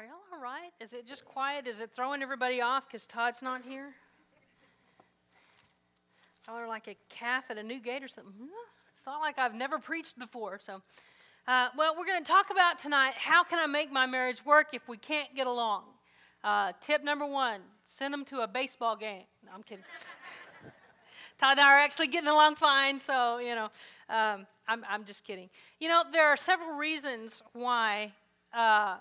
Are y'all all right? Is it just quiet? Is it throwing everybody off because Todd's not here? Y'all are like a calf at a new gate or something. It's not like I've never preached before. So, uh, well, we're going to talk about tonight how can I make my marriage work if we can't get along? Uh, tip number one send them to a baseball game. No, I'm kidding. Todd and I are actually getting along fine, so, you know, um, I'm, I'm just kidding. You know, there are several reasons why uh,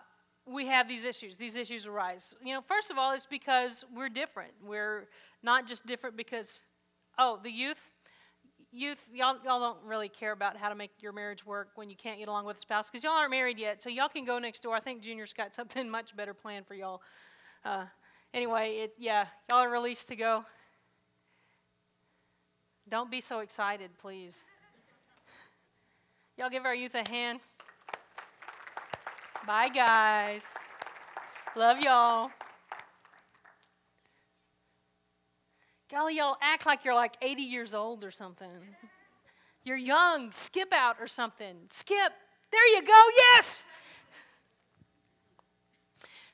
we have these issues. These issues arise. You know, first of all, it's because we're different. We're not just different because, oh, the youth, youth, y'all, y'all don't really care about how to make your marriage work when you can't get along with a spouse because y'all aren't married yet. So y'all can go next door. I think Junior's got something much better planned for y'all. Uh, anyway, it, yeah, y'all are released to go. Don't be so excited, please. Y'all give our youth a hand. Bye, guys. Love y'all. Golly, y'all act like you're like 80 years old or something. You're young. Skip out or something. Skip. There you go. Yes.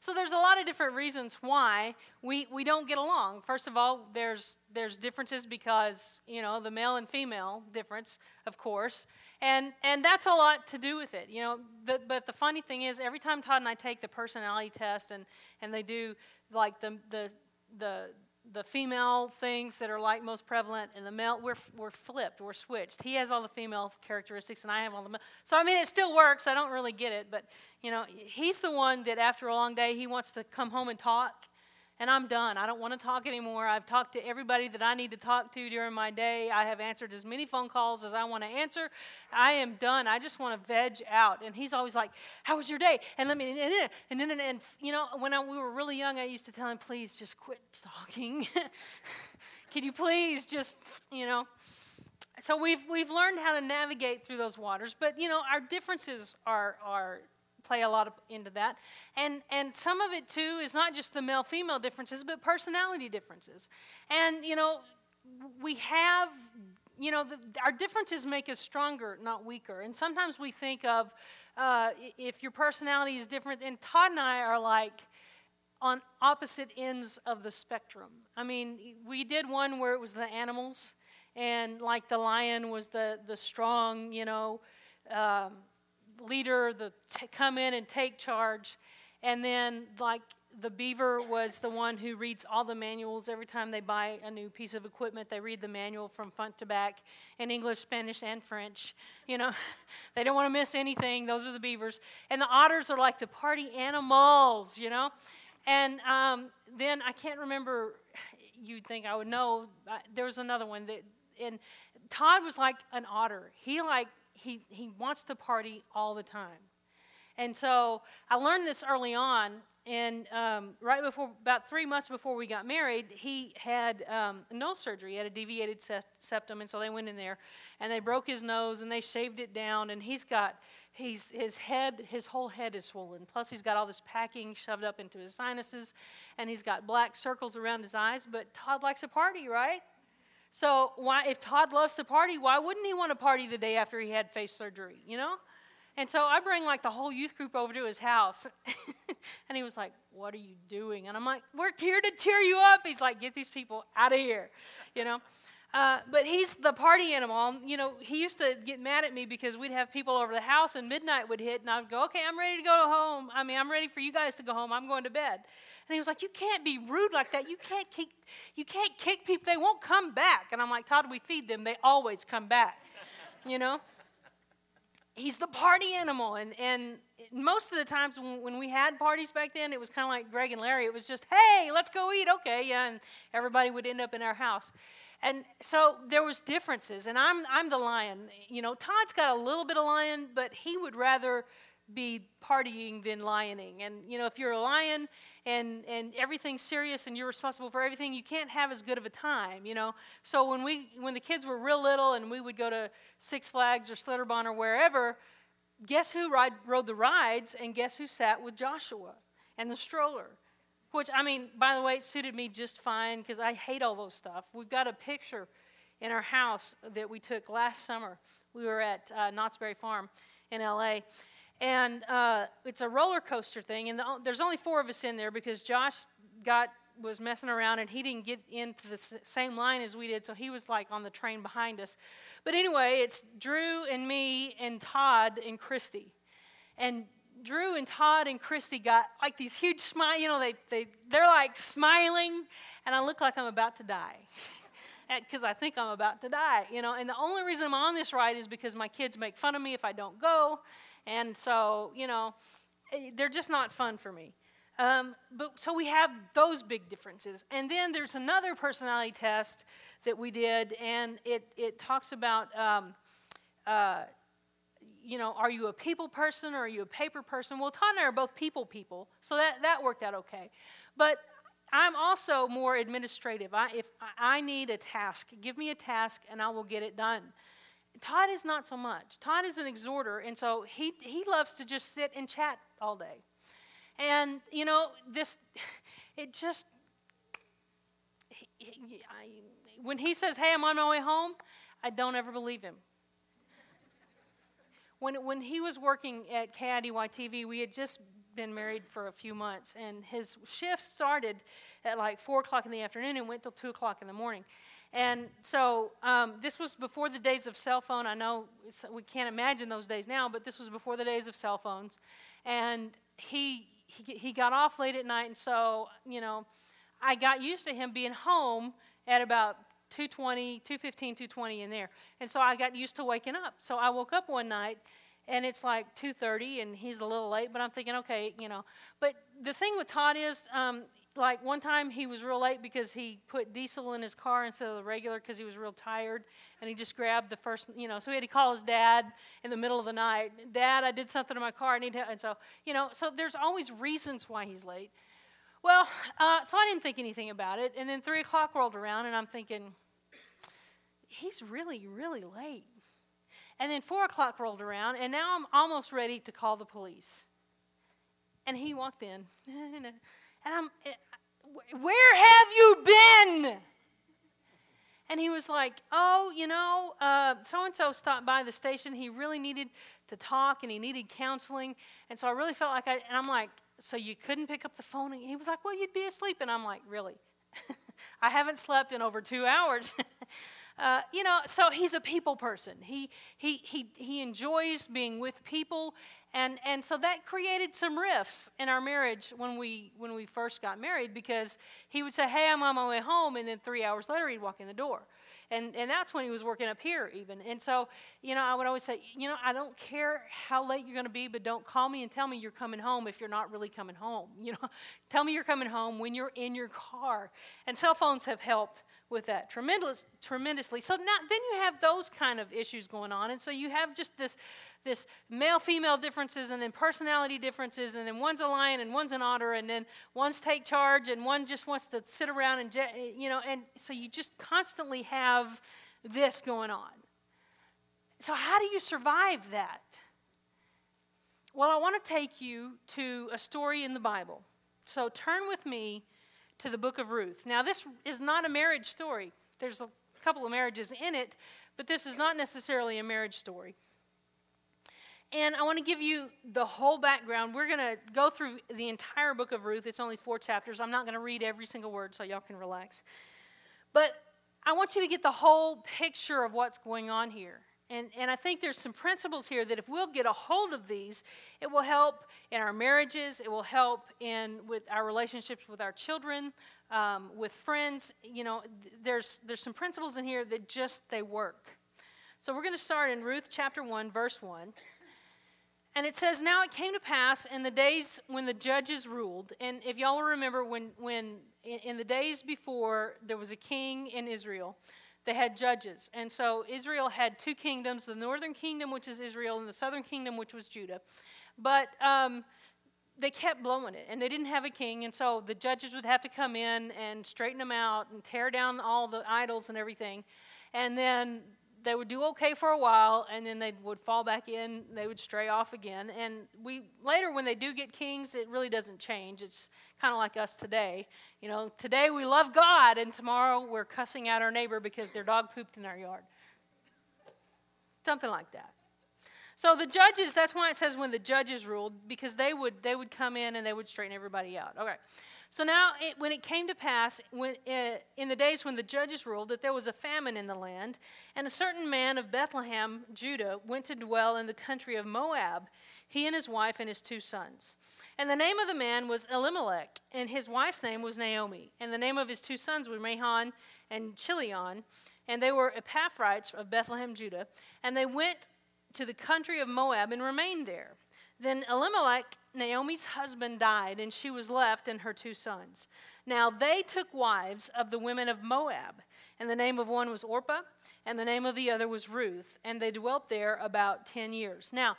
So there's a lot of different reasons why we, we don't get along. First of all, there's there's differences because, you know, the male and female difference, of course. And and that's a lot to do with it. You know, but but the funny thing is every time Todd and I take the personality test and, and they do like the the the the female things that are like most prevalent and the male we're, we're flipped we're switched. He has all the female characteristics and i have all the male. So i mean it still works. I don't really get it but you know he's the one that after a long day he wants to come home and talk and I'm done. I don't want to talk anymore. I've talked to everybody that I need to talk to during my day. I have answered as many phone calls as I want to answer. I am done. I just want to veg out. And he's always like, "How was your day?" And let me and then and then and, and you know, when I, we were really young, I used to tell him, "Please just quit talking. Can you please just, you know?" So we've we've learned how to navigate through those waters, but you know, our differences are are play a lot of, into that. And, and some of it, too, is not just the male female differences, but personality differences. And, you know, we have, you know, the, our differences make us stronger, not weaker. And sometimes we think of uh, if your personality is different, and Todd and I are like, on opposite ends of the spectrum. I mean, we did one where it was the animals, and like the lion was the the strong, you know, um, leader, the t- come in and take charge. And then, like, the beaver was the one who reads all the manuals every time they buy a new piece of equipment. They read the manual from front to back in English, Spanish, and French. You know, they don't want to miss anything. Those are the beavers. And the otters are like the party animals, you know. And um, then I can't remember, you'd think I would know. There was another one that, and Todd was like an otter. He like he, he wants to party all the time. And so I learned this early on, and um, right before, about three months before we got married, he had um, nose surgery. He had a deviated septum, and so they went in there and they broke his nose and they shaved it down, and he's got he's his head his whole head is swollen plus he's got all this packing shoved up into his sinuses and he's got black circles around his eyes but todd likes a party right so why, if Todd loves to party, why wouldn't he want to party the day after he had face surgery? You know. And so I bring like the whole youth group over to his house, and he was like, "What are you doing?" And I'm like, "We're here to cheer you up." He's like, "Get these people out of here," you know. Uh, but he's the party animal. You know, he used to get mad at me because we'd have people over the house and midnight would hit, and I'd go, "Okay, I'm ready to go home. I mean, I'm ready for you guys to go home. I'm going to bed." And he was like, You can't be rude like that. You can't kick, you can't kick people. They won't come back. And I'm like, Todd, we feed them. They always come back. You know? He's the party animal. And, and most of the times when, when we had parties back then, it was kind of like Greg and Larry. It was just, hey, let's go eat. Okay, yeah. And everybody would end up in our house. And so there was differences. And I'm, I'm the lion. You know, Todd's got a little bit of lion, but he would rather be partying than lioning. And, you know, if you're a lion and and everything's serious and you're responsible for everything you can't have as good of a time you know? So when we when the kids were real little and we would go to six flags or Schlitterbahn or wherever guess who ride, rode the rides and guess who sat with joshua and the stroller? Which i mean by the way it suited me just fine because i hate all those stuff. We've got a picture in our house that we took last summer. We were at uh, knott's berry farm in la and uh, it's a roller coaster thing. And the, there's only four of us in there because Josh got was messing around and he didn't get into the same line as we did, so he was like on the train behind us. But anyway, it's Drew and me and Todd and Christy. And Drew and Todd and Christy got like these huge smile, you know, they, they, they're like smiling, and I look like I'm about to die. Because I think I'm about to die, you know. And the only reason I'm on this ride is because my kids make fun of me if I don't go. And so, you know, eh, they're just not fun for me. Um, but so we have those big differences. And then there's another personality test that we did, and it, it talks about, um, uh, you know, are you a people person or are you a paper person? Well, Todd and I are both people people, so that, that worked out okay. But I'm also more administrative. I, if I need a task, give me a task and I will get it done. Todd is not so much. Todd is an exhorter, and so he, he loves to just sit and chat all day. And, you know, this, it just, he, he, I, when he says, hey, I'm on my way home, I don't ever believe him. When, when he was working at KIDY TV, we had just been married for a few months, and his shift started at like 4 o'clock in the afternoon and went till 2 o'clock in the morning. And so um, this was before the days of cell phone. I know we can't imagine those days now, but this was before the days of cell phones. And he, he, he got off late at night, and so, you know, I got used to him being home at about 220, 215, 220 in there. And so I got used to waking up. So I woke up one night and it's like 2.30 and he's a little late but i'm thinking okay you know but the thing with todd is um, like one time he was real late because he put diesel in his car instead of the regular because he was real tired and he just grabbed the first you know so he had to call his dad in the middle of the night dad i did something to my car i need help and so you know so there's always reasons why he's late. Well uh, so i didn't think anything about it and then three o'clock rolled around and i'm thinking he's really really late. And then four o'clock rolled around and now i'm almost ready to call the police. And he walked in and i'm eh, where have you been? And he was like, Oh, you know, so and so stopped by the station. He really needed to talk and he needed counseling. And so I really felt like I, and I'm like, So you couldn't pick up the phone? And he was like, Well, you'd be asleep. And I'm like, Really? I haven't slept in over two hours. Uh, you know, so he's a people person. He, he, he, he enjoys being with people. And, and so that created some rifts in our marriage when we, when we first got married because he would say, Hey, I'm on my way home. And then three hours later, he'd walk in the door. And, and that's when he was working up here, even. And so, you know, I would always say, You know, I don't care how late you're going to be, but don't call me and tell me you're coming home if you're not really coming home. You know, tell me you're coming home when you're in your car. And cell phones have helped with that tremendous, tremendously. So now, then you have those kind of issues going on, and so you have just this, this male-female differences, and then personality differences, and then one's a lion and one's an otter, and then one's take charge, and one just wants to sit around and eh, eh, you know, and so you just constantly have this going on. So how do you survive that? Well, I want to take you to a story in the Bible. So turn with me to the book of Ruth. Now, this is not a marriage story. There's a couple of marriages in it, but this is not necessarily a marriage story. And I want to give you the whole background. We're going to go through the entire book of Ruth. It's only four chapters. I'm not going to read every single word so y'all can relax. But I want you to get the whole picture of what's going on here. And, and I think there's some principles here that if we'll get a hold of these, it will help in our marriages, it will help in with our relationships with our children, um, with friends. You know, there's, there's some principles in here that just, they work. So we're going to start in Ruth chapter 1, verse 1. And it says, Now it came to pass in the days when the judges ruled. And if y'all remember, when, when in, in the days before there was a king in Israel, they had judges. And so Israel had two kingdoms the northern kingdom, which is Israel, and the southern kingdom, which was Judah. But um, they kept blowing it, and they didn't have a king. And so the judges would have to come in and straighten them out and tear down all the idols and everything. And then they would do okay for a while and then they would fall back in they would stray off again. And we later when they do get kings it really doesn't change. It's kind of like us today. You know today we love god and tomorrow we're cussing out our neighbor because their dog pooped in our yard. Something like that. So the judges, that's why it says when the judges ruled, because they would they would come in and they would straighten everybody out. Okay. So now, it, when it came to pass, when, uh, in the days when the judges ruled, that there was a famine in the land, and a certain man of Bethlehem, Judah, went to dwell in the country of Moab, he and his wife and his two sons. And the name of the man was Elimelech, and his wife's name was Naomi. And the name of his two sons were Mahlon and Chilion, and they were Ephrathites of Bethlehem, Judah. And they went to the country of Moab and remained there. Then Elimelech, Naomi's husband, died, and she was left and her two sons. Now they took wives of the women of Moab, and the name of one was Orpah, and the name of the other was Ruth, and they dwelt there about 10 years. Now,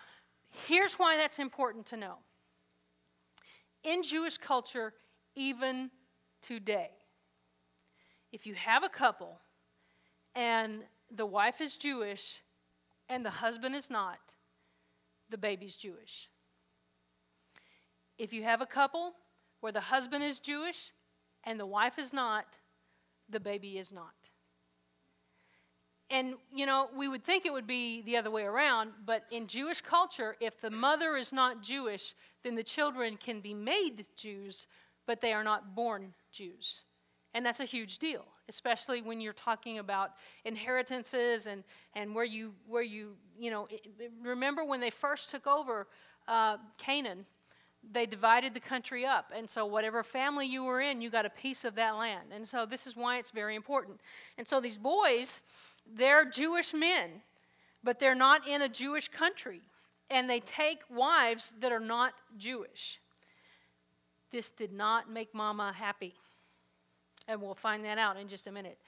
here's why that's important to know. In Jewish culture, even today, if you have a couple and the wife is Jewish and the husband is not, the baby's Jewish. If you have a couple where the husband is Jewish and the wife is not, the baby is not. And, you know, we would think it would be the other way around, but in Jewish culture, if the mother is not Jewish, then the children can be made Jews, but they are not born Jews. And that's a huge deal, especially when you're talking about inheritances and, and where you, where you, you know, remember when they first took over uh, Canaan, they divided the country up. And so, whatever family you were in, you got a piece of that land. And so, this is why it's very important. And so, these boys, they're Jewish men, but they're not in a Jewish country. And they take wives that are not Jewish. This did not make mama happy. And we'll find that out in just a minute.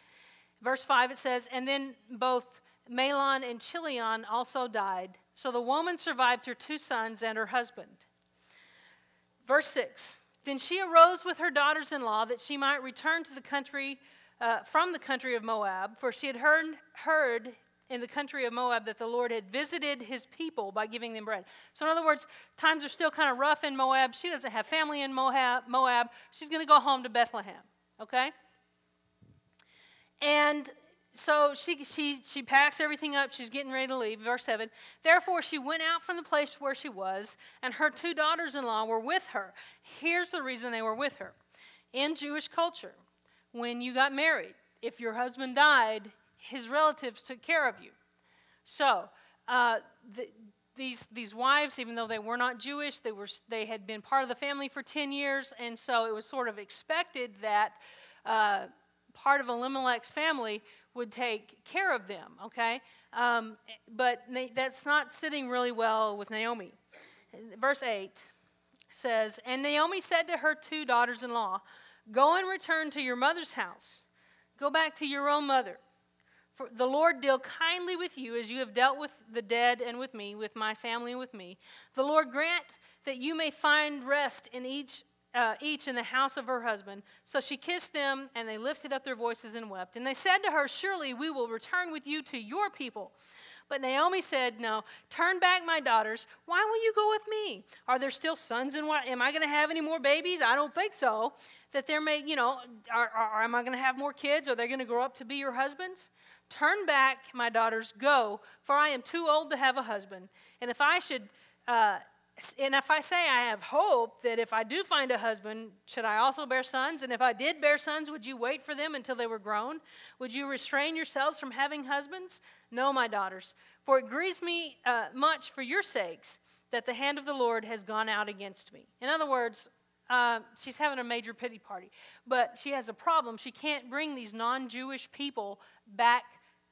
Verse 5 it says, And then both Mahlon and Chilion also died. So the woman survived her two sons and her husband. Verse 6 Then she arose with her daughters in law that she might return to the country, uh, from the country of Moab, for she had heard, heard in the country of Moab that the Lord had visited his people by giving them bread. So, in other words, times are still kind of rough in Moab. She doesn't have family in Moab. Moab. She's going to go home to Bethlehem, okay? And so she, she, she packs everything up. She's getting ready to leave. Verse 7 Therefore, she went out from the place where she was, and her two daughters in law were with her. Here's the reason they were with her. In Jewish culture, when you got married, if your husband died, his relatives took care of you. So, uh, the, these, these wives, even though they were not Jewish, they, were, they had been part of the family for 10 years, and so it was sort of expected that uh, part of Elimelech's family would take care of them, okay? Um, but that's not sitting really well with Naomi. Verse 8 says, And Naomi said to her two daughters in law, Go and return to your mother's house. Go back to your own mother. For the Lord deal kindly with you as you have dealt with the dead and with me, with my family and with me. The Lord grant that you may find rest in each uh, each in the house of her husband. So she kissed them, and they lifted up their voices and wept. And they said to her, Surely we will return with you to your people. But Naomi said, No, turn back, my daughters. Why will you go with me? Are there still sons and what? Am I going to have any more babies? I don't think so. That there may, you know, are, are, am I going to have more kids? Are they going to grow up to be your husbands? Turn back, my daughters, go, for I am too old to have a husband. And if I should, uh, and if I say I have hope that if I do find a husband, should I also bear sons? And if I did bear sons, would you wait for them until they were grown? Would you restrain yourselves from having husbands? No, my daughters, for it grieves me uh, much for your sakes that the hand of the Lord has gone out against me. In other words, uh, she's having a major pity party, but she has a problem. She can't bring these non Jewish people back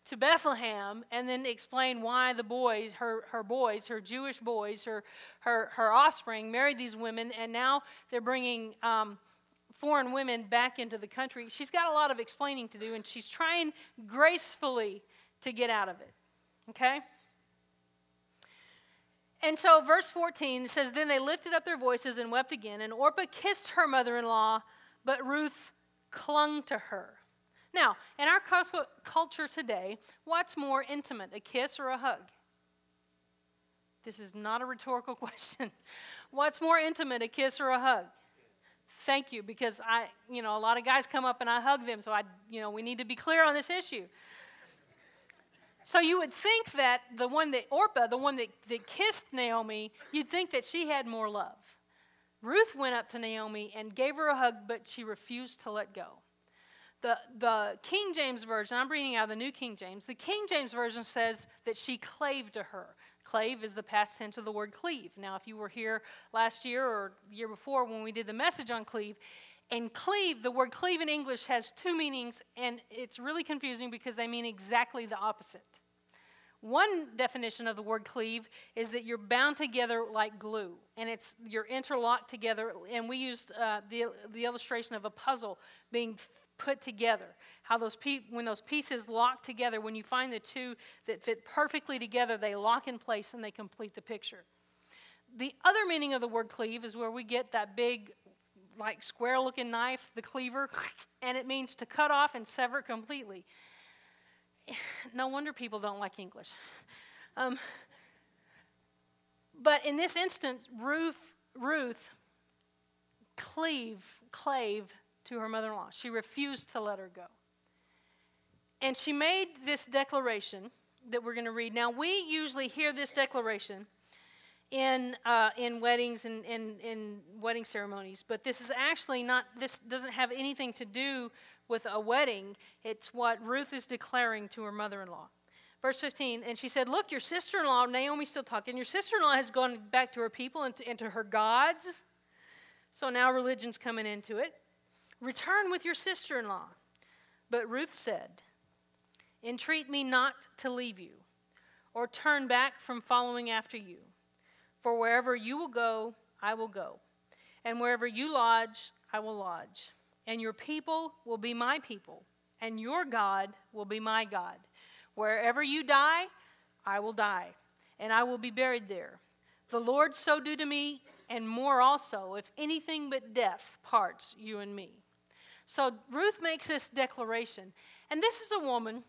to Bethlehem and then explain why the boys, her, her boys, her Jewish boys, her, her, her offspring, married these women, and now they're bringing um, foreign women back into the country. She's got a lot of explaining to do, and she's trying gracefully to get out of it. Okay? And so, verse 14 says, Then they lifted up their voices and wept again, and Orpah kissed her mother in law, but Ruth clung to her. Now, in our culture today, what's more intimate, a kiss or a hug? This is not a rhetorical question. What's more intimate, a kiss or a hug? Thank you, because I, you know, a lot of guys come up and I hug them, so I, you know, we need to be clear on this issue. So you would think that the one that, Orpah, the one that, that kissed Naomi, you'd think that she had more love. Ruth went up to Naomi and gave her a hug, but she refused to let go. The, the King James Version, I'm reading out of the New King James, the King James Version says that she clave to her. Clave is the past tense of the word cleave. Now, if you were here last year or year before when we did the message on cleave, and cleave, the word cleave in English has two meanings, and it's really confusing because they mean exactly the opposite. One definition of the word cleave is that you're bound together like glue, and it's you're interlocked together. And we used uh, the the illustration of a puzzle being put together. How those pe- when those pieces lock together, when you find the two that fit perfectly together, they lock in place and they complete the picture. The other meaning of the word cleave is where we get that big like square looking knife, the cleaver, and it means to cut off and sever completely. No wonder people don't like English. Um, but in this instance, Ruth, Ruth cleave, clave to her mother in law. She refused to let her go. And she made this declaration that we're going to read. Now, we usually hear this declaration in, uh, in weddings and in, in wedding ceremonies, but this is actually not, this doesn't have anything to do with a wedding. It's what Ruth is declaring to her mother in law. Verse 15, and she said, Look, your sister in law, Naomi's still talking, your sister in law has gone back to her people and to, and to her gods. So now religion's coming into it. Return with your sister in law. But Ruth said, Entreat me not to leave you or turn back from following after you. For wherever you will go, I will go. And wherever you lodge, I will lodge. And your people will be my people, and your God will be my God. Wherever you die, I will die, and I will be buried there. The Lord so do to me, and more also, if anything but death parts you and me. So Ruth makes this declaration. And this is a woman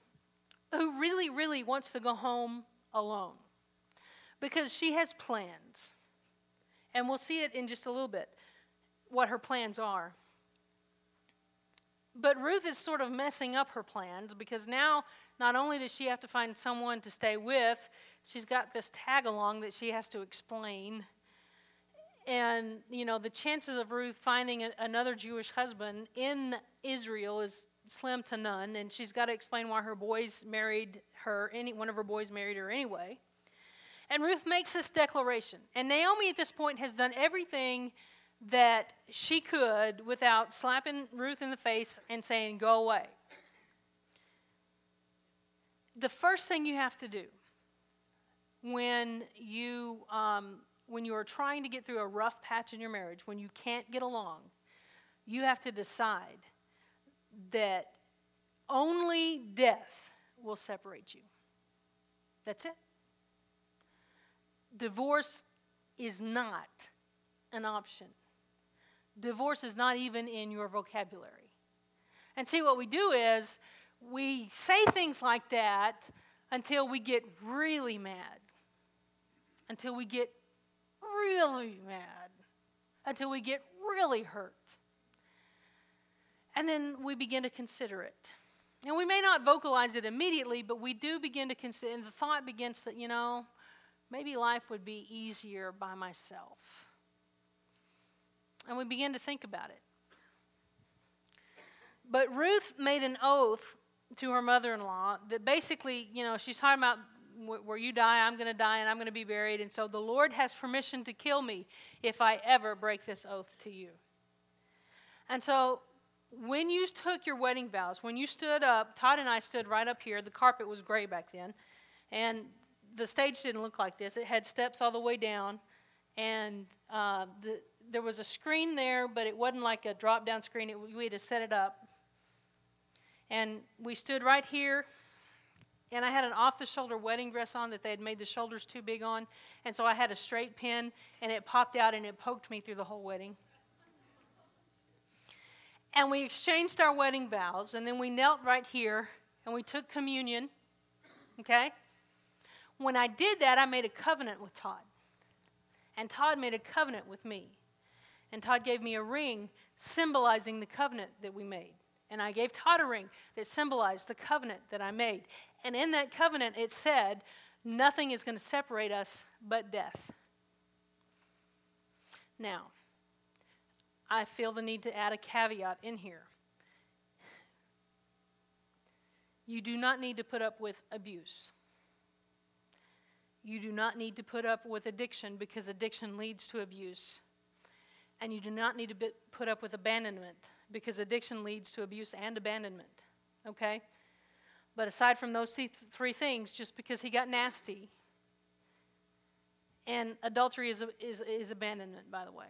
who really, really wants to go home alone because she has plans. And we'll see it in just a little bit what her plans are. But Ruth is sort of messing up her plans because now not only does she have to find someone to stay with, she's got this tag along that she has to explain. And, you know, the chances of Ruth finding a, another Jewish husband in Israel is slim to none. And she's got to explain why her boys married her, any, one of her boys married her anyway. And Ruth makes this declaration. And Naomi at this point has done everything that she could without slapping Ruth in the face and saying, Go away. The first thing you have to do when you, um, when you are trying to get through a rough patch in your marriage, when you can't get along, you have to decide that only death will separate you. That's it. Divorce is not an option. Divorce is not even in your vocabulary. And see, what we do is we say things like that until we get really mad, until we get really mad, until we get really hurt. And then we begin to consider it. And we may not vocalize it immediately, but we do begin to consider, and the thought begins to, you know, maybe life would be easier by myself. And we begin to think about it. But Ruth made an oath to her mother in law that basically, you know, she's talking about where you die, I'm going to die, and I'm going to be buried. And so the Lord has permission to kill me if I ever break this oath to you. And so when you took your wedding vows, when you stood up, Todd and I stood right up here. The carpet was gray back then. And the stage didn't look like this. It had steps all the way down, and uh, the, there was a screen there, but it wasn't like a drop down screen. It, we had to set it up. And we stood right here, and I had an off the shoulder wedding dress on that they had made the shoulders too big on. And so I had a straight pin, and it popped out and it poked me through the whole wedding. And we exchanged our wedding vows, and then we knelt right here and we took communion. Okay? When I did that, I made a covenant with Todd. And Todd made a covenant with me. And Todd gave me a ring symbolizing the covenant that we made. And I gave Todd a ring that symbolized the covenant that I made. And in that covenant, it said, nothing is going to separate us but death. Now, I feel the need to add a caveat in here. You do not need to put up with abuse. You do not need to put up with addiction because addiction leads to abuse. And you do not need to put up with abandonment because addiction leads to abuse and abandonment. Okay? But aside from those three things, just because he got nasty, and adultery is, is, is abandonment, by the way.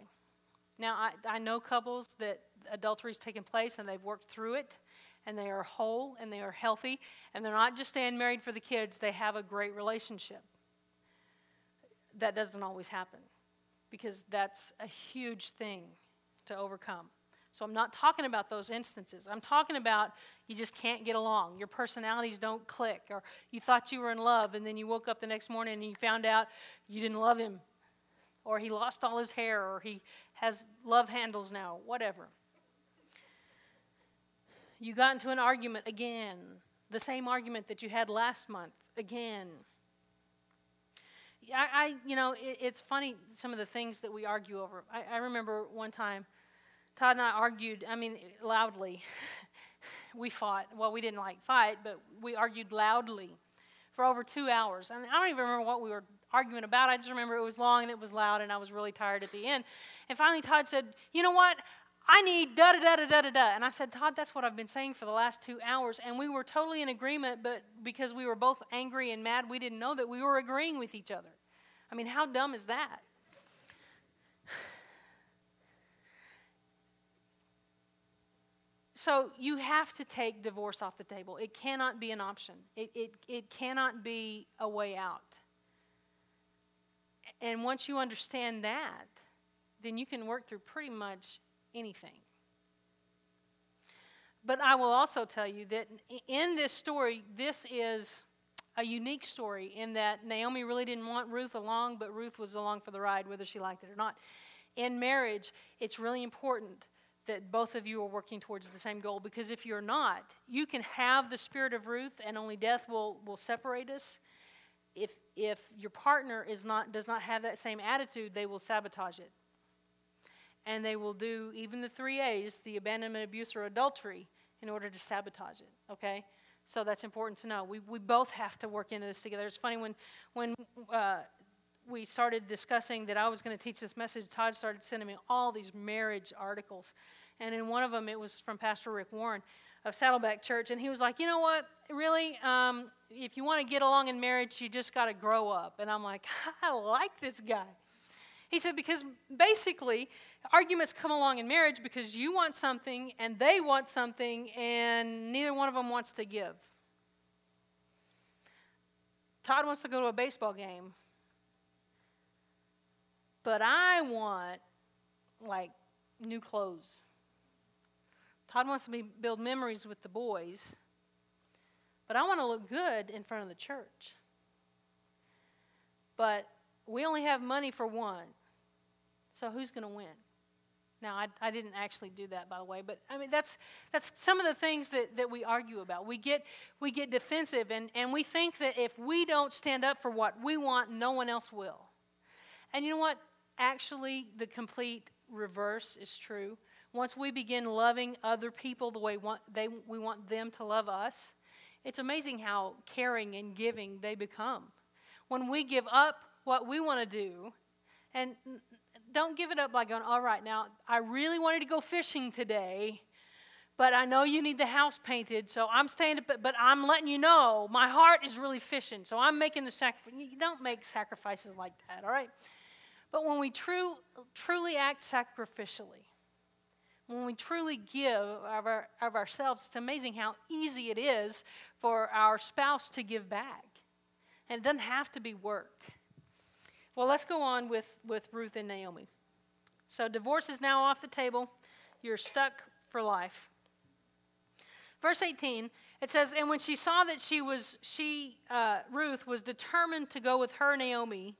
Now, I, I know couples that adultery has taken place and they've worked through it and they are whole and they are healthy and they're not just staying married for the kids, they have a great relationship. That doesn't always happen because that's a huge thing to overcome. So I'm not talking about those instances. I'm talking about you just can't get along. Your personalities don't click, or you thought you were in love, and then you woke up the next morning and you found out you didn't love him, or he lost all his hair, or he has love handles now, whatever. You got into an argument again, the same argument that you had last month again. I, I you know, it, it's funny some of the things that we argue over. I, I remember one time, Todd and I argued. I mean, loudly. we fought. Well, we didn't like fight, but we argued loudly for over two hours. And I don't even remember what we were arguing about. I just remember it was long and it was loud, and I was really tired at the end. And finally, Todd said, "You know what? I need da da da da da da da. And I said, Todd, that's what I've been saying for the last two hours. And we were totally in agreement, but because we were both angry and mad, we didn't know that we were agreeing with each other. I mean, how dumb is that? So you have to take divorce off the table. It cannot be an option, it, it, it cannot be a way out. And once you understand that, then you can work through pretty much anything. But I will also tell you that in this story, this is a unique story in that Naomi really didn't want Ruth along, but Ruth was along for the ride, whether she liked it or not. In marriage, it's really important that both of you are working towards the same goal because if you're not, you can have the spirit of Ruth and only death will, will separate us. If, if your partner is not, does not have that same attitude, they will sabotage it and they will do even the three A's the abandonment, abuse, or adultery in order to sabotage it, okay? So that's important to know. We, we both have to work into this together. It's funny when, when uh, we started discussing that I was going to teach this message, Todd started sending me all these marriage articles. And in one of them, it was from Pastor Rick Warren of Saddleback Church. And he was like, you know what? Really, um, if you want to get along in marriage, you just got to grow up. And I'm like, I like this guy. He said, because basically, arguments come along in marriage because you want something and they want something, and neither one of them wants to give. Todd wants to go to a baseball game, but I want like new clothes. Todd wants to be, build memories with the boys, but I want to look good in front of the church. But we only have money for one. So who's going to win? Now, I, I didn't actually do that, by the way, but I mean, that's, that's some of the things that, that we argue about. We get, we get defensive, and, and we think that if we don't stand up for what we want, no one else will. And you know what? Actually, the complete reverse is true. Once we begin loving other people the way want, they, we want them to love us, it's amazing how caring and giving they become. When we give up what we want to do, and don't give it up by going, all right, now I really wanted to go fishing today, but I know you need the house painted, so I'm staying, but, but I'm letting you know my heart is really fishing, so I'm making the sacrifice. You don't make sacrifices like that, all right? But when we true, truly act sacrificially, when we truly give of, our, of ourselves, it's amazing how easy it is for our spouse to give back. And it doesn't have to be work. Well, let's go on with, with Ruth and Naomi. So, divorce is now off the table. You're stuck for life. Verse 18, it says, And when she saw that she was, she, uh, Ruth, was determined to go with her, Naomi,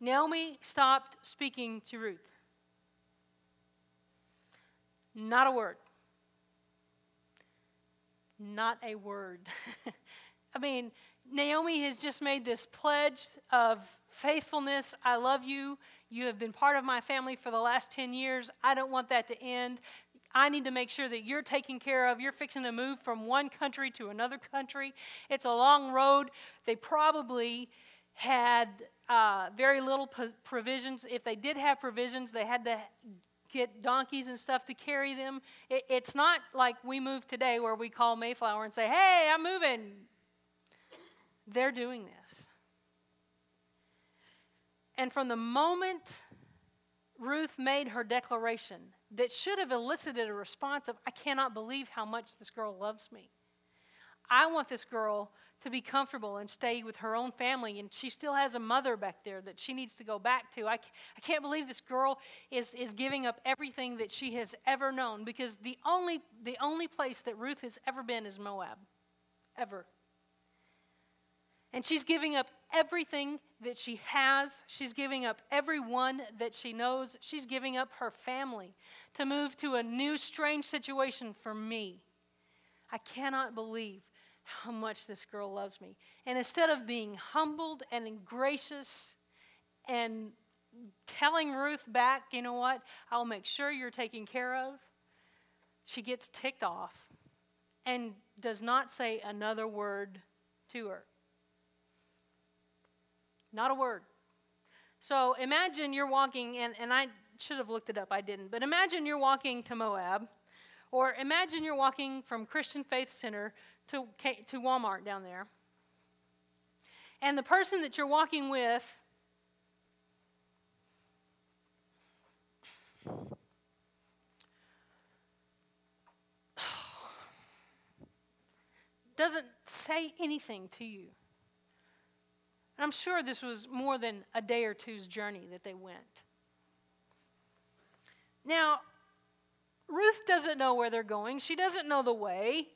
Naomi stopped speaking to Ruth. Not a word. Not a word. I mean, Naomi has just made this pledge of faithfulness. I love you. You have been part of my family for the last 10 years. I don't want that to end. I need to make sure that you're taken care of. You're fixing to move from one country to another country. It's a long road. They probably had uh, very little provisions. If they did have provisions, they had to get donkeys and stuff to carry them. It, it's not like we move today where we call Mayflower and say, hey, I'm moving. They're doing this. And from the moment Ruth made her declaration that should have elicited a response of, I cannot believe how much this girl loves me. I want this girl to be comfortable and stay with her own family. And she still has a mother back there that she needs to go back to. I, I can't believe this girl is, is giving up everything that she has ever known because the only, the only place that Ruth has ever been is Moab. Ever. And she's giving up everything that she has. She's giving up everyone that she knows. She's giving up her family to move to a new, strange situation for me. I cannot believe how much this girl loves me. And instead of being humbled and gracious and telling Ruth back, you know what, I'll make sure you're taken care of, she gets ticked off and does not say another word to her. Not a word. So imagine you're walking, and, and I should have looked it up, I didn't, but imagine you're walking to Moab, or imagine you're walking from Christian Faith Center to, to Walmart down there. And the person that you're walking with doesn't say anything to you. And I'm sure this was more than a day or two's journey that they went. Now, Ruth doesn't know where they're going, she doesn't know the way.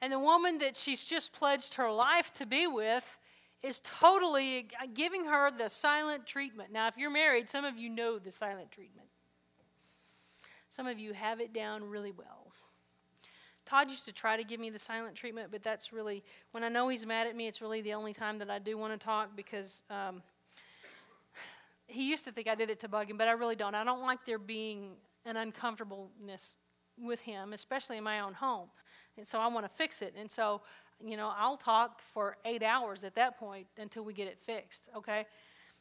And the woman that she's just pledged her life to be with is totally giving her the silent treatment. Now, if you're married, some of you know the silent treatment. Some of you have it down really well. Todd used to try to give me the silent treatment, but that's really, when I know he's mad at me, it's really the only time that I do want to talk because um, he used to think I did it to bug him, but I really don't. I don't like there being an uncomfortableness with him, especially in my own home. And so I want to fix it. And so, you know, I'll talk for eight hours at that point until we get it fixed, okay?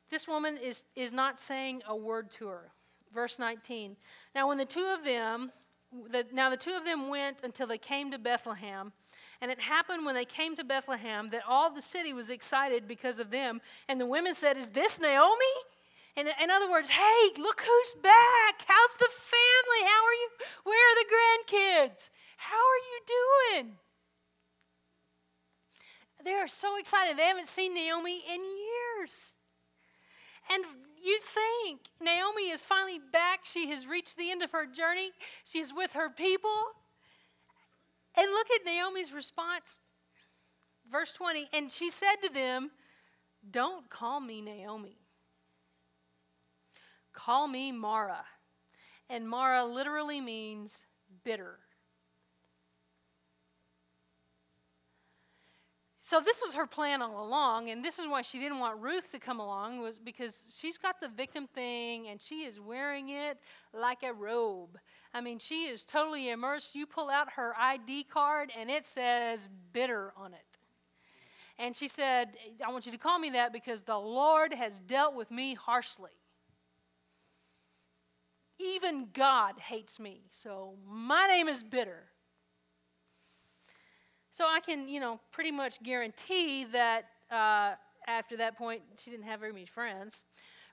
This woman is, is not saying a word to her. Verse 19. Now, when the two of them, the, now the two of them went until they came to Bethlehem. And it happened when they came to Bethlehem that all the city was excited because of them. And the women said, Is this Naomi? In, in other words, hey, look who's back. How's the family? How are you? Where are the grandkids? How are you doing? They are so excited. They haven't seen Naomi in years. And you think Naomi is finally back. She has reached the end of her journey. She's with her people. And look at Naomi's response. Verse 20. And she said to them, Don't call me Naomi. Call me Mara. And Mara literally means bitter. So this was her plan all along, and this is why she didn't want Ruth to come along, was because she's got the victim thing and she is wearing it like a robe. I mean, she is totally immersed. You pull out her ID card and it says bitter on it. And she said, I want you to call me that because the Lord has dealt with me harshly. Even God hates me, so my name is bitter. So I can, you know, pretty much guarantee that uh, after that point, she didn't have very many friends.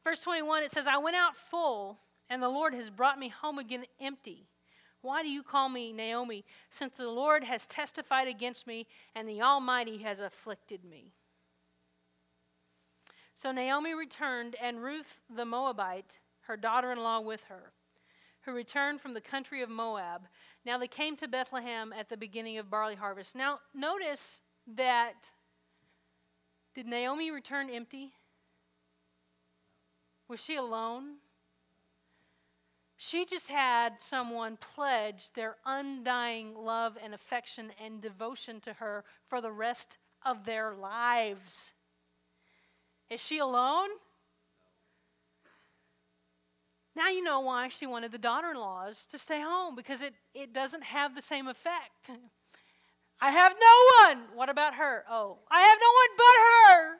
Verse 21, it says, I went out full, and the Lord has brought me home again empty. Why do you call me Naomi, since the Lord has testified against me, and the Almighty has afflicted me? So Naomi returned, and Ruth the Moabite, her daughter in law, with her, who returned from the country of Moab. Now they came to Bethlehem at the beginning of barley harvest. Now notice that did Naomi return empty? Was she alone? She just had someone pledge their undying love and affection and devotion to her for the rest of their lives. Is she alone? Now you know why she wanted the daughter in laws to stay home because it, it doesn't have the same effect. I have no one. What about her? Oh, I have no one but her.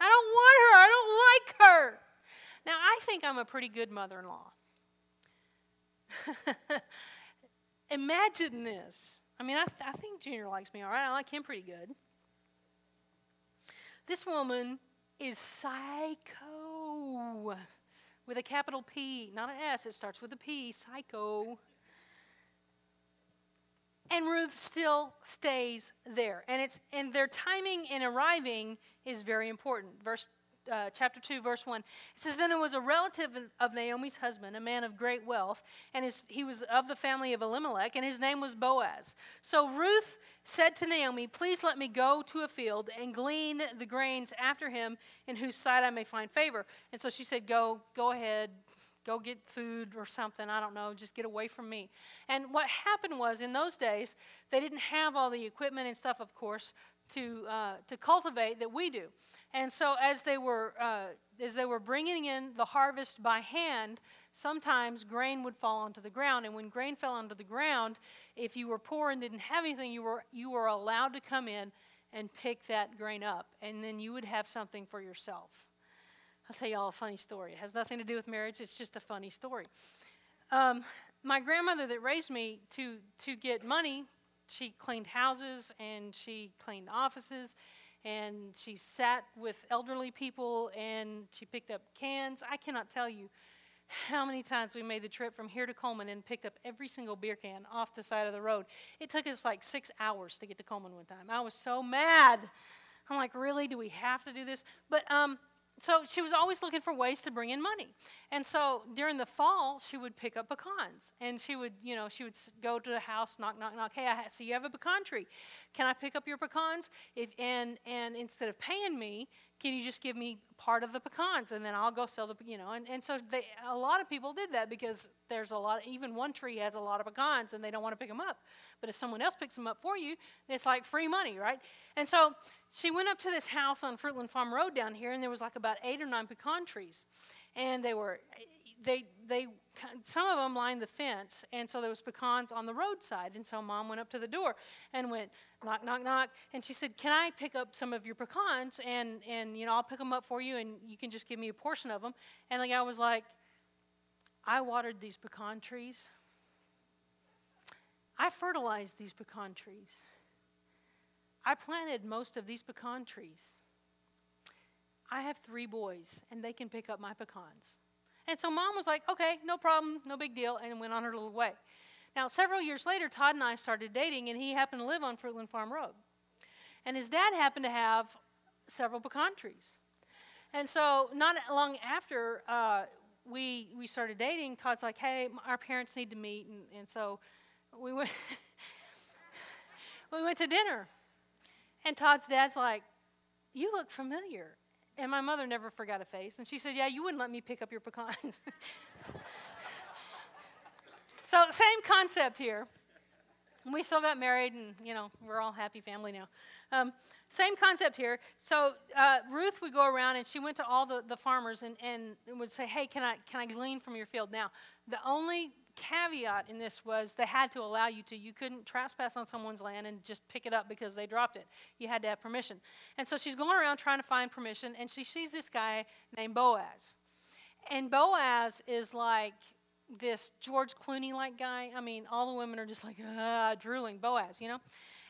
I don't want her. I don't like her. Now, I think I'm a pretty good mother in law. Imagine this. I mean, I, th- I think Junior likes me all right. I like him pretty good. This woman is psycho with a capital P, not an S. It starts with a P, psycho. And Ruth still stays there. And it's and their timing in arriving is very important. Verse uh, chapter 2, verse 1. It says, Then it was a relative of Naomi's husband, a man of great wealth, and his, he was of the family of Elimelech, and his name was Boaz. So Ruth said to Naomi, Please let me go to a field and glean the grains after him, in whose sight I may find favor. And so she said, Go, go ahead, go get food or something. I don't know. Just get away from me. And what happened was in those days, they didn't have all the equipment and stuff, of course, to, uh, to cultivate that we do. And so as they were uh, as they were bringing in the harvest by hand, sometimes grain would fall onto the ground. And when grain fell onto the ground, if you were poor and didn't have anything, you were you were allowed to come in and pick that grain up, and then you would have something for yourself. I'll tell you all a funny story. It has nothing to do with marriage. It's just a funny story. Um, my grandmother that raised me to to get money, she cleaned houses and she cleaned offices and she sat with elderly people and she picked up cans. I cannot tell you how many times we made the trip from here to Coleman and picked up every single beer can off the side of the road. It took us like six hours to get to Coleman one time. I was so mad. I'm like, really? Do we have to do this? But um, so she was always looking for ways to bring in money. And so during the fall, she would pick up pecans. And she would, you know, she would go to the house, knock, knock, knock. Hey, I see you have a pecan tree. Can I pick up your pecans? If, and, and instead of paying me, can you just give me part of the pecans and then I'll go sell the, you know, and, and so they, a lot of people did that because there's a lot, even one tree has a lot of pecans and they don't want to pick them up. But if someone else picks them up for you, it's like free money, right? And so she went up to this house on Fruitland Farm Road down here and there was like about eight or nine pecan trees. And they were, they, they, some of them lined the fence, and so there was pecans on the roadside. And so mom went up to the door and went knock, knock, knock, and she said, "Can I pick up some of your pecans? And and you know I'll pick them up for you, and you can just give me a portion of them." And the guy was like, "I watered these pecan trees. I fertilized these pecan trees. I planted most of these pecan trees." I have three boys, and they can pick up my pecans. And so mom was like, okay, no problem, no big deal, and went on her little way. Now, several years later, Todd and I started dating, and he happened to live on Fruitland Farm Road. And his dad happened to have several pecan trees. And so, not long after uh, we, we started dating, Todd's like, hey, our parents need to meet. And, and so we went, we went to dinner. And Todd's dad's like, you look familiar. And my mother never forgot a face. And she said, Yeah, you wouldn't let me pick up your pecans. so, same concept here. We still got married, and, you know, we're all happy family now. Um, same concept here. So uh, Ruth would go around and she went to all the, the farmers and, and would say, Hey, can I, can I glean from your field? Now, the only caveat in this was they had to allow you to. You couldn't trespass on someone's land and just pick it up because they dropped it. You had to have permission. And so she's going around trying to find permission, and she sees this guy named Boaz. And Boaz is like this George Clooney like guy. I mean, all the women are just like, ah, drooling. Boaz, you know?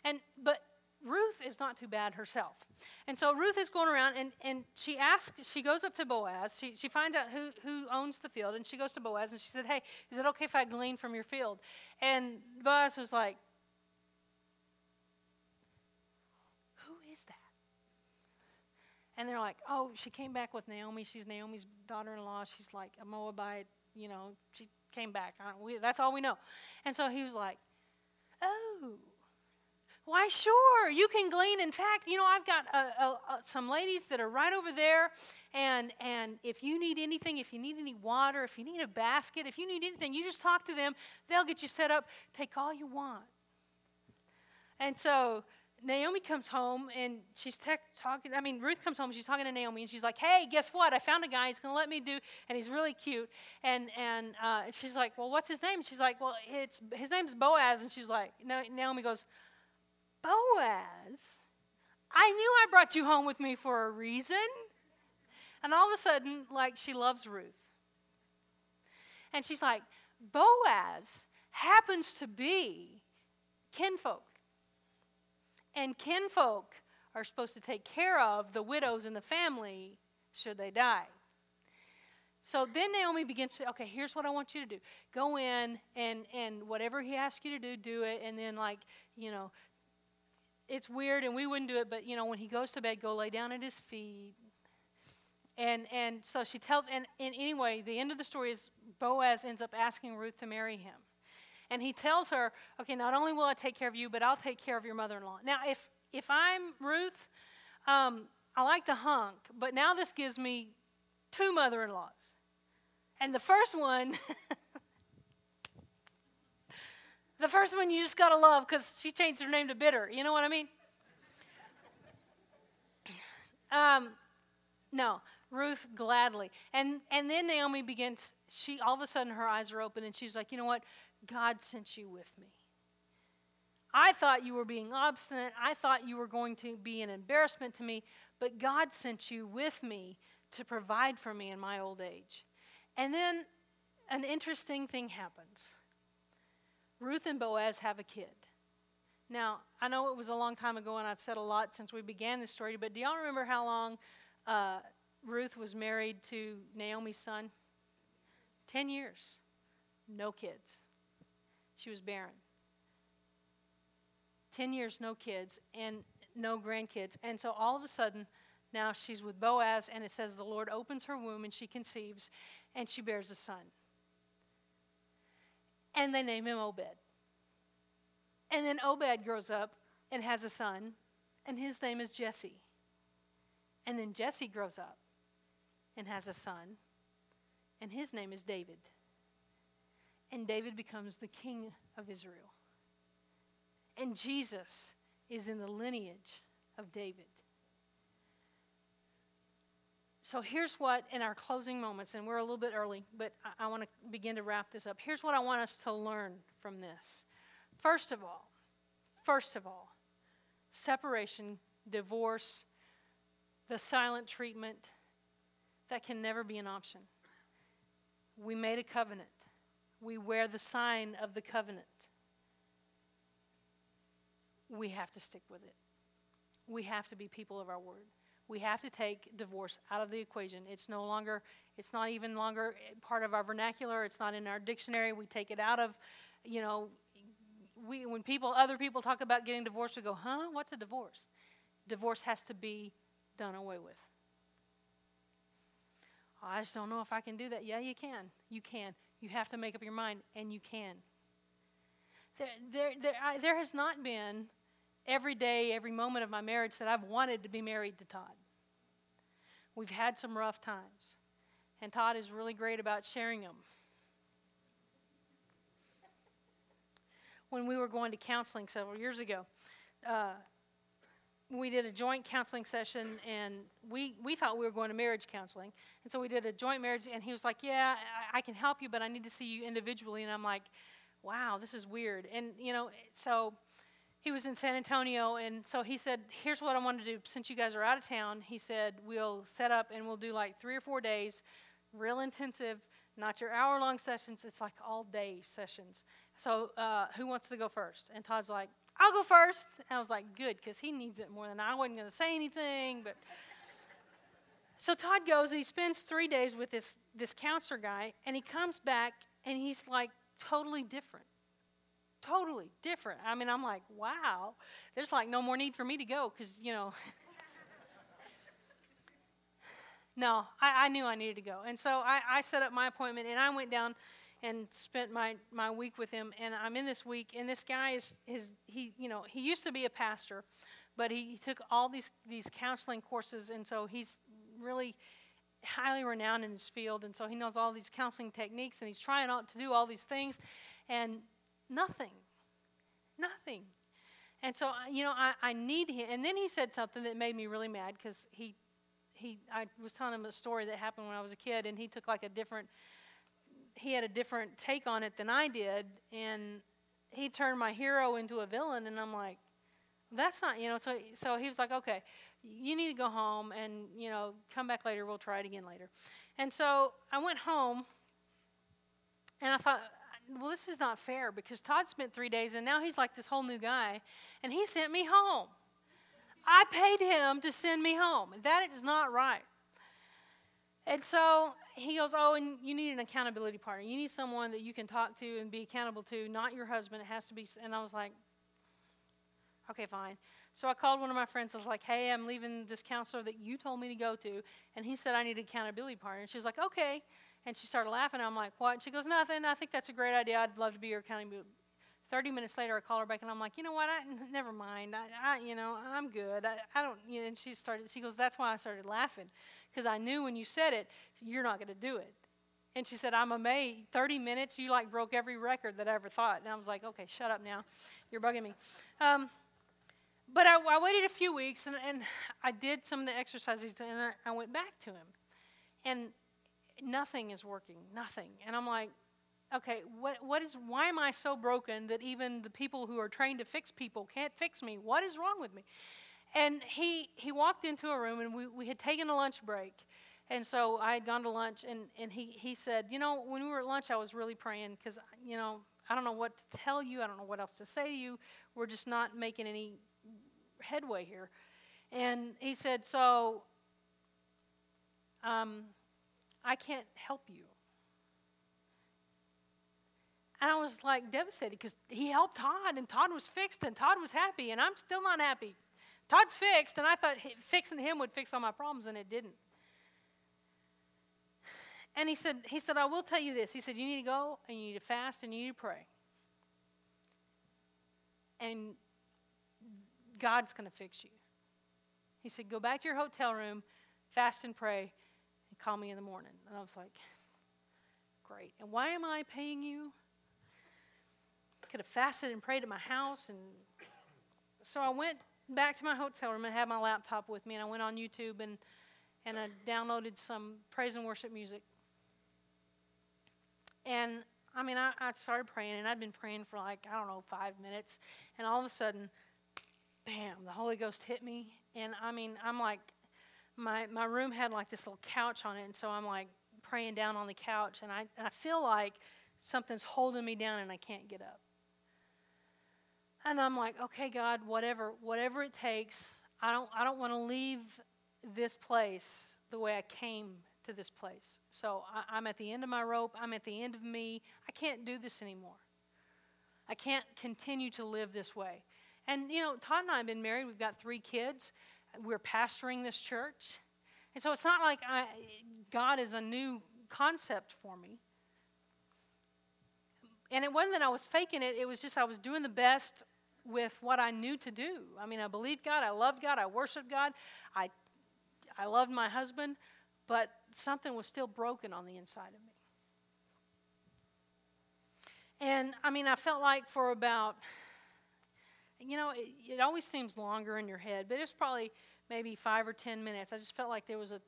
And, but Ruth is not too bad herself. And so Ruth is going around and, and she asks, she goes up to Boaz. She, she finds out who, who owns the field and she goes to Boaz and she said, Hey, is it okay if I glean from your field? And Boaz was like, Who is that? And they're like, Oh, she came back with Naomi. She's Naomi's daughter in law. She's like a Moabite. You know, she came back. We, that's all we know. And so he was like, Oh. Why, sure, you can glean. In fact, you know, I've got uh, uh, uh, some ladies that are right over there, and and if you need anything, if you need any water, if you need a basket, if you need anything, you just talk to them. They'll get you set up. Take all you want. And so Naomi comes home and she's tech, talking. I mean, Ruth comes home. She's talking to Naomi and she's like, "Hey, guess what? I found a guy. He's going to let me do, and he's really cute." And and uh, she's like, "Well, what's his name?" She's like, "Well, it's his name's Boaz." And she's like, no, Naomi goes, "Boaz? I knew I brought you home with me for a reason." And all of a sudden, like she loves Ruth, and she's like, "Boaz happens to be kinfolk." and kinfolk are supposed to take care of the widows in the family should they die. So then Naomi begins to, okay, here's what I want you to do. Go in and and whatever he asks you to do, do it. And then like, you know, it's weird and we wouldn't do it, but you know, when he goes to bed, go lay down at his feet. And and so she tells and, and anyway, the end of the story is Boaz ends up asking Ruth to marry him. And he tells her, okay, not only will I take care of you, but I'll take care of your mother in law. Now, if, if I'm Ruth, um, I like the hunk, but now this gives me two mother in laws. And the first one, the first one you just got to love because she changed her name to Bitter. You know what I mean? Um, no, Ruth gladly. And and then Naomi begins, she all of a sudden her eyes are open and she's like, you know what? God sent you with me. I thought you were being obstinate. I thought you were going to be an embarrassment to me, but God sent you with me to provide for me in my old age. And then an interesting thing happens Ruth and Boaz have a kid. Now, I know it was a long time ago, and I've said a lot since we began this story, but do y'all remember how long uh, Ruth was married to Naomi's son? Ten years, no kids. She was barren. 10 years, no kids, and no grandkids. And so all of a sudden, now she's with Boaz, and it says the Lord opens her womb and she conceives, and she bears a son. And they name him Obed. And then Obed grows up and has a son, and his name is Jesse. And then Jesse grows up and has a son, and his name is David and David becomes the king of Israel. And Jesus is in the lineage of David. So here's what, in our closing moments, and we're a little bit early, but I, I want to begin to wrap this up. Here's what I want us to learn from this. First of all, first of all, separation, divorce, the silent treatment, that can never be an option. We made a covenant we wear the sign of the covenant. We have to stick with it. We have to be people of our word. We have to take divorce out of the equation. It's no longer, it's not even longer part of our vernacular. It's not in our dictionary. We take it out of, you know, we, when people, other people talk about getting divorced, we go, huh? What's a divorce? Divorce has to be done away with. Oh, I just don't know if I can do that. Yeah, you can. You can. You have to make up your mind, and you can. There, there, there, I, there has not been every day, every moment of my marriage that I've wanted to be married to Todd. We've had some rough times, and Todd is really great about sharing them. When we were going to counseling several years ago, uh, we did a joint counseling session and we, we thought we were going to marriage counseling and so we did a joint marriage and he was like yeah I, I, can help you but i need to see you individually and i'm like wow this is weird and you know so he was in san antonio and so he said here's what i want to do since you guys are out of town he said we'll set up and we'll do like three or four days real intensive not your hour long sessions it's like all day sessions so uh, who wants to go first and todd's like I'll go first. And I was like, good, because he needs it more than I. I wasn't going to say anything, but. So Todd goes and he spends three days with this, this counselor guy, and he comes back and he's like totally different. Totally different. I mean, I'm like, wow, there's like no more need for me to go because, you know. no, I, I, knew I needed to go. And so I, I set up my appointment and I went down and spent my, my week with him. And I'm in this week, and this guy is his he you know he used to be a pastor, but he, he took all these these counseling courses, and so he's really highly renowned in his field, and so he knows all these counseling techniques, and he's trying out to do all these things, and nothing, nothing. And so, you know, I, I need him. And then he said something that made me really mad because he, he, I was telling him a story that happened when I was a kid, and he took like a different, he had a different take on it than I did, and he turned my hero into a villain, and I'm like, that's not, you know. So, so he was like, okay, you need to go home, and you know, come back later. We'll try it again later. And so I went home, and I thought, well, this is not fair because Todd spent three days and now he's like this whole new guy, and he sent me home. I paid him to send me home. That is not right. And so he goes, Oh, and you need an accountability partner. You need someone that you can talk to and be accountable to, not your husband. It has to be. And I was like, Okay, fine. So I called one of my friends. I was like, Hey, I'm leaving this counselor that you told me to go to. And he said, I need an accountability partner. And she was like, Okay. And she started laughing. I'm like, what? She goes, nothing. I think that's a great idea. I'd love to be your accountability. 30 minutes later, I call her back and I'm like, you know what? I, never mind. I, I, you know, I'm good. I, I don't, you know, and she started, she goes, that's why I started laughing. Because I knew when you said it, you're not going to do it. And she said, I'm amazed. 30 minutes, you like broke every record that I ever thought. And I was like, okay, shut up now. You're bugging me. Um, but I, I, waited a few weeks and, and I did some of the exercises and I went back to him. And nothing is working, nothing. And I'm like, okay, what, what is, why am I so broken that even the people who are trained to fix people can't fix me? What is wrong with me? And he, he walked into a room and we, we had taken a lunch break. And so I had gone to lunch and, and he, he said, You know, when we were at lunch, I was really praying because, you know, I don't know what to tell you. I don't know what else to say to you. We're just not making any headway here. And he said, So, um, I can't help you. And I was like devastated because he helped Todd and Todd was fixed and Todd was happy and I'm still not happy. Todd's fixed and I thought fixing him would fix all my problems and it didn't. And he said, he said, I will tell you this. He said, you need to go and you need to fast and you need to pray. And God's going to fix you. He said, go back to your hotel room, fast and pray, call me in the morning. And I was like, great. And why am I paying you? I could have fasted and prayed at my house. And so I went back to my hotel room and had my laptop with me. And I went on YouTube and, and I downloaded some praise and worship music. And I mean, I, I started praying, and I'd been praying for like, I don't know, five minutes. And all of a sudden, bam, the Holy Ghost hit me. And I mean, I'm like, my, my room had like this little couch on it, and so I'm like praying down on the couch, and I, and I feel like something's holding me down and I can't get up. And I'm like, okay, God, whatever, whatever it takes, I don't, I don't want to leave this place the way I came to this place. So I, I'm at the end of my rope. I'm at the end of me. I can't do this anymore. I can't continue to live this way. And, you know, Todd and I have been married. We've got three kids we're pastoring this church. And so it's not like I, God is a new concept for me. And it wasn't that I was faking it, it was just I was doing the best with what I knew to do. I mean, I believed God, I loved God, I worshiped God, I, I loved my husband, but something was still broken on the inside of me. And I mean, I felt like for about you know, it, it always seems longer in your head, but it's probably maybe five or ten minutes. I just felt like there was a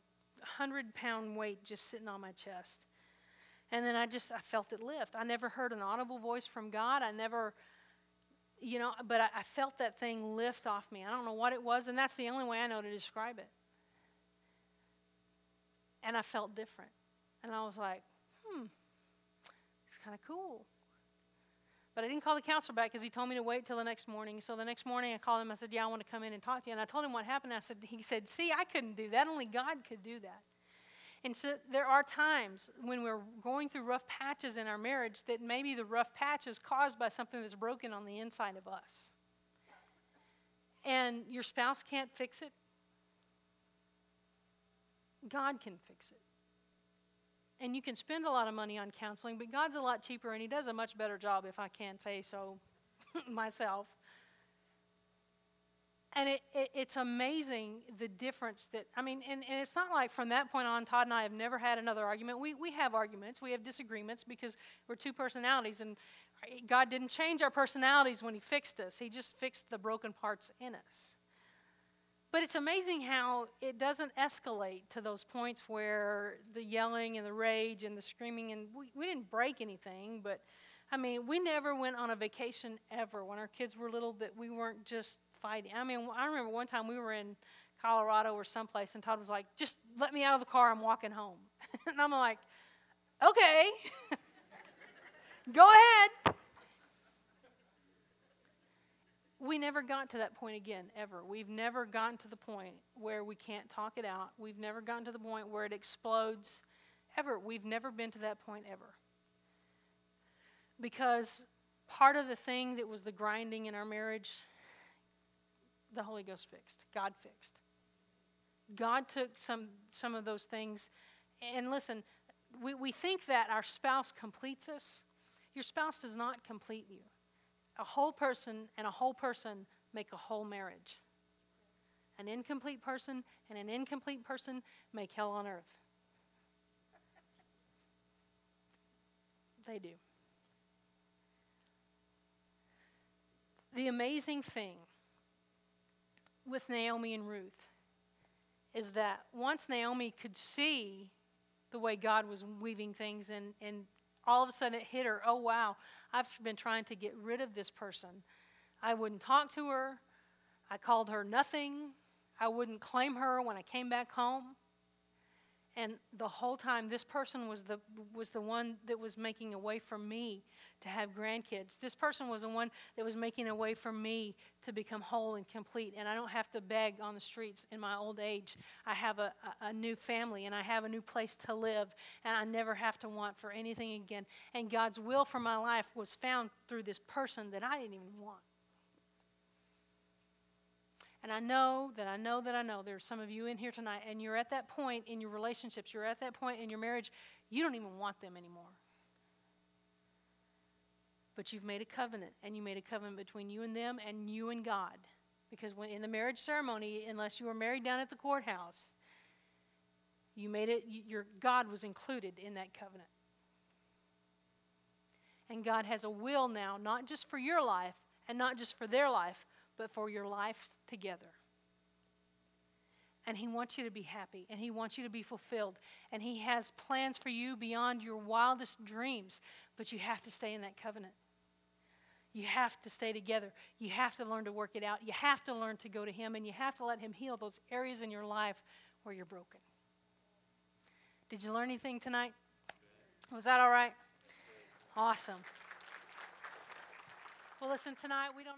hundred pound weight just sitting on my chest. And then I just I felt it lift. I never heard an audible voice from God. I never, you know, but I, I felt that thing lift off me. I don't know what it was, and that's the only way I know to describe it. And I felt different. And I was like, hmm, it's kind of cool. But I didn't call the counselor back because he told me to wait till the next morning. So the next morning I called him. I said, Yeah, I want to come in and talk to you. And I told him what happened. I said, He said, See, I couldn't do that. Only God could do that. And so there are times when we're going through rough patches in our marriage that maybe the rough patch is caused by something that's broken on the inside of us. And your spouse can't fix it, God can fix it. And you can spend a lot of money on counseling, but God's a lot cheaper and He does a much better job, if I can say so myself. And it, it, it's amazing the difference that, I mean, and, and it's not like from that point on, Todd and I have never had another argument. We, we have arguments, we have disagreements because we're two personalities, and God didn't change our personalities when He fixed us, He just fixed the broken parts in us. But it's amazing how it doesn't escalate to those points where the yelling and the rage and the screaming, and we, we didn't break anything, but I mean, we never went on a vacation ever when our kids were little that we weren't just fighting. I mean, I remember one time we were in Colorado or someplace, and Todd was like, just let me out of the car, I'm walking home. and I'm like, okay, go ahead. We never got to that point again, ever. We've never gotten to the point where we can't talk it out. We've never gotten to the point where it explodes, ever. We've never been to that point, ever. Because part of the thing that was the grinding in our marriage, the Holy Ghost fixed, God fixed. God took some, some of those things. And listen, we, we think that our spouse completes us. Your spouse does not complete you a whole person and a whole person make a whole marriage. An incomplete person and an incomplete person make hell on earth. They do. The amazing thing with Naomi and Ruth is that once Naomi could see the way God was weaving things and, and all of a sudden it hit her oh, wow, I've been trying to get rid of this person. I wouldn't talk to her. I called her nothing. I wouldn't claim her when I came back home. And the whole time, this person was the, was the one that was making a way for me to have grandkids. This person was the one that was making a way for me to become whole and complete. And I don't have to beg on the streets in my old age. I have a, a, a new family and I have a new place to live. And I never have to want for anything again. And God's will for my life was found through this person that I didn't even want. And I know that I know that I know there's some of you in here tonight, and you're at that point in your relationships, you're at that point in your marriage, you don't even want them anymore. But you've made a covenant, and you made a covenant between you and them and you and God. Because when in the marriage ceremony, unless you were married down at the courthouse, you made it, your God was included in that covenant. And God has a will now, not just for your life and not just for their life, but for your life together. And He wants you to be happy and He wants you to be fulfilled. And He has plans for you beyond your wildest dreams, but you have to stay in that covenant. You have to stay together. You have to learn to work it out. You have to learn to go to Him and you have to let Him heal those areas in your life where you're broken. Did you learn anything tonight? Was that all right? Awesome. Well, listen, tonight we don't.